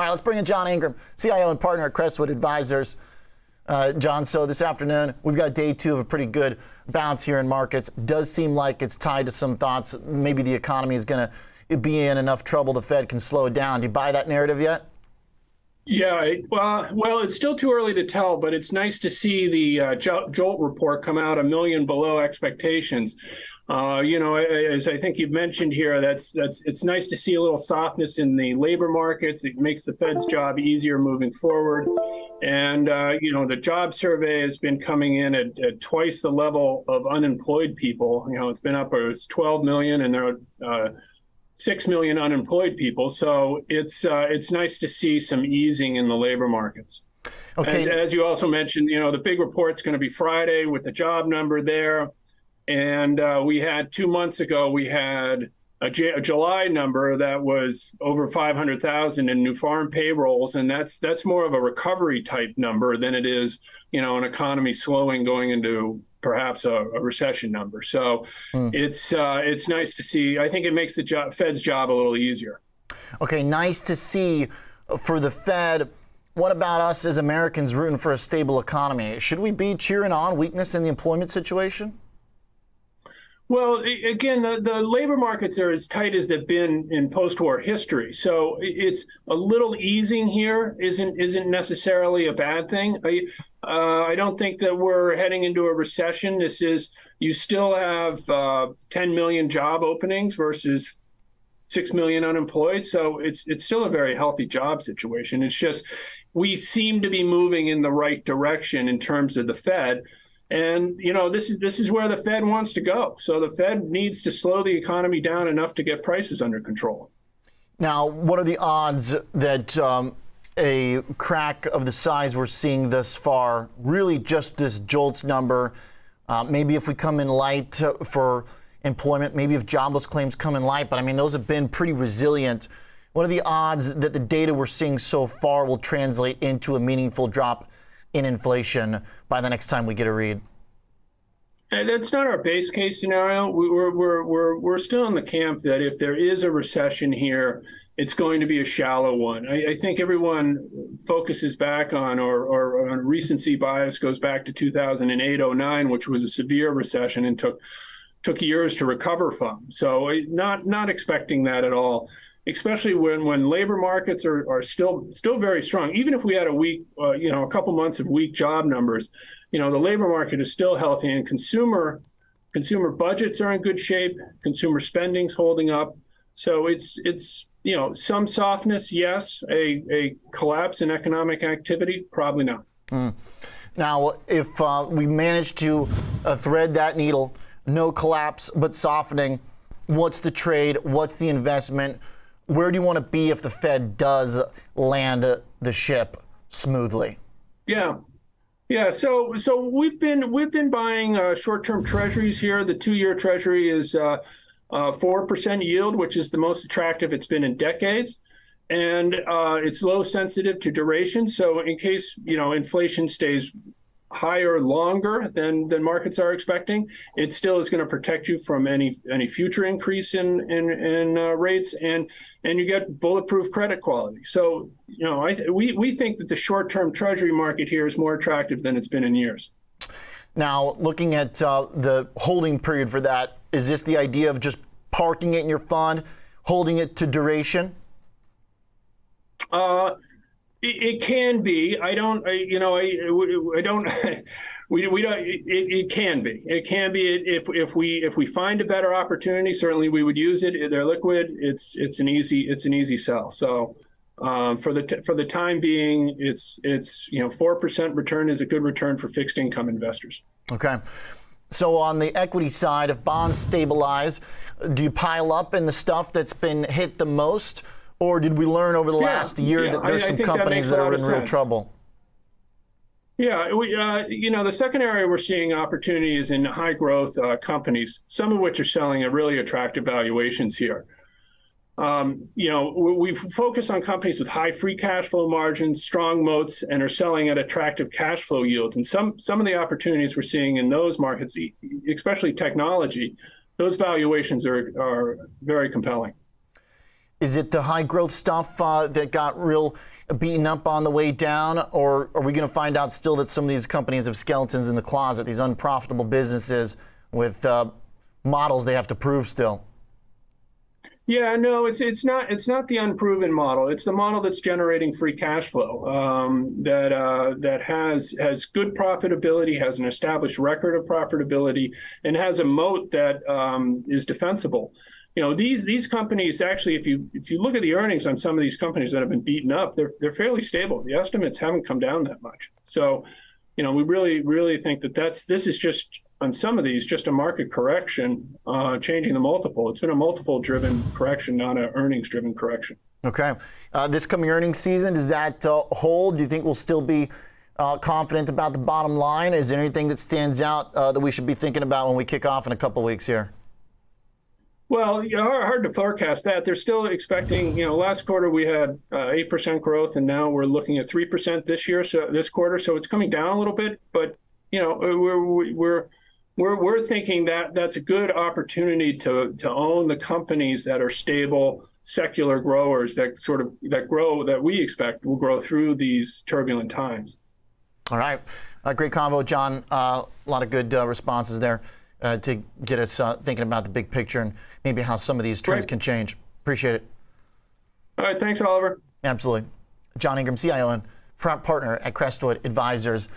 All right, let's bring in John Ingram, CIO and partner at Crestwood Advisors. Uh, John, so this afternoon we've got day two of a pretty good bounce here in markets. Does seem like it's tied to some thoughts. Maybe the economy is going to be in enough trouble the Fed can slow it down. Do you buy that narrative yet? Yeah, well, well, it's still too early to tell, but it's nice to see the uh, JOLT report come out a million below expectations. Uh, you know, as I think you've mentioned here, that's that's it's nice to see a little softness in the labor markets. It makes the Fed's job easier moving forward. And uh, you know, the job survey has been coming in at, at, twice the level of unemployed people. You know, it's been up. It was 12 million, and there are uh, six million unemployed people. So it's uh, it's nice to see some easing in the labor markets. Okay. And as you also mentioned, you know, the big report's going to be Friday with the job number there. And uh, we had two months ago, we had a, J- a July number that was over 500,000 in non-farm payrolls, and that's that's more of a recovery type number than it is, you know, an economy slowing going into perhaps a, a recession number. So hmm. it's uh, it's nice to see. I think it makes the job, Fed's job a little easier. Okay, nice to see for the Fed. What about us as Americans rooting for a stable economy? Should we be cheering on weakness in the employment situation? Well, again, the, the, labor markets are as tight as they've been in post-war history. So it's a little easing here isn't isn't necessarily a bad thing. I uh, I don't think that we're heading into a recession. This is you still have uh, 10 million job openings versus six million unemployed. So it's it's still a very healthy job situation. It's just we seem to be moving in the right direction in terms of the Fed. And you know this is this is where the Fed wants to go. So the Fed needs to slow the economy down enough to get prices under control. Now, what are the odds that um, a crack of the size we're seeing thus far, really just this JOLTS number, uh, maybe if we come in light for employment, maybe if jobless claims come in light, but I mean those have been pretty resilient. What are the odds that the data we're seeing so far will translate into a meaningful drop in inflation by the next time we get a read? That's not our base case scenario. We're, we're, we're, we're still in the camp that if there is a recession here, it's going to be a shallow one. I, I think everyone focuses back on, or, or on recency bias goes back to 2008 09, which was a severe recession and took took years to recover from. So not not expecting that at all especially when when labor markets are, are still still very strong. Even if we had a week, uh, you know, a couple months of weak job numbers, you know, the labor market is still healthy, and consumer consumer budgets are in good shape. Consumer spending's holding up. So it's it's you know some softness, yes. A a collapse in economic activity, probably not. Mm. Now, if uh, we manage to uh, thread that needle, no collapse but softening, what's the trade? What's the investment? Where do you want to be if the Fed does land the ship smoothly? Yeah. Yeah, so so we've been we've been buying uh, short-term treasuries here. The two-year treasury is uh, uh, four uh, percent yield, which is the most attractive it's been in decades, and uh, it's low sensitive to duration. So in case you know inflation stays higher longer than than markets are expecting, it still is going to protect you from any any future increase in in, in uh, rates, and and you get bulletproof credit quality. So you know, I, we we think that the short term Treasury market here is more attractive than it's been in years. Now, looking at uh, the holding period for that, is this the idea of just parking it in your fund, holding it to duration? Uh, it, it can be. I don't. I, you know. I. I don't. we, we don't. It, it can be. It can be. If if we if we find a better opportunity, certainly we would use it. They're liquid. It's it's an easy it's an easy sell. So. Um, for the t- for the time being, it's it's you know four percent return is a good return for fixed income investors. Okay, so on the equity side, if bonds stabilize, do you pile up in the stuff that's been hit the most, or did we learn over the yeah, last year yeah, that there's I, some I companies that, that are in real trouble? Yeah, we, uh, you know, the second area we're seeing opportunities in high growth uh, companies, some of which are selling at really attractive valuations here. Um, you know, we, we focus on companies with high free cash flow margins, strong moats, and are selling at attractive cash flow yields. And some some of the opportunities we're seeing in those markets, especially technology, those valuations are are very compelling. Is it the high growth stuff uh, that got real beaten up on the way down, or are we going to find out still that some of these companies have skeletons in the closet, these unprofitable businesses with uh, models they have to prove still? Yeah, no, it's it's not it's not the unproven model. It's the model that's generating free cash flow um, that uh, that has has good profitability, has an established record of profitability, and has a moat that um, is defensible. You know, these these companies actually, if you if you look at the earnings on some of these companies that have been beaten up, they're they're fairly stable. The estimates haven't come down that much. So, you know, we really really think that that's this is just on some of these just a market correction, uh, changing the multiple. It's been a multiple driven correction, not an earnings driven correction. Okay. Uh, this coming earnings season, does that uh, hold? Do you think we'll still be uh, confident about the bottom line? Is there anything that stands out uh, that we should be thinking about when we kick off in a couple weeks here? Well, know, hard to forecast that. They're still expecting, you know, last quarter we had uh, eight uh, percent growth, and now we're looking at three percent this year, so this quarter. So it's coming down a little bit, but you know, we're we're we're we're thinking that that's a good opportunity to to own the companies that are stable secular growers that sort of that grow that we expect will grow through these turbulent times. All right, uh, great convo, John. Uh, a lot of good uh, responses there uh, to get us uh, thinking about the big picture and maybe how some of these trends great. can change. Appreciate it. All right, thanks, Oliver. Absolutely, John Ingram, CIO and partner at Crestwood Advisors.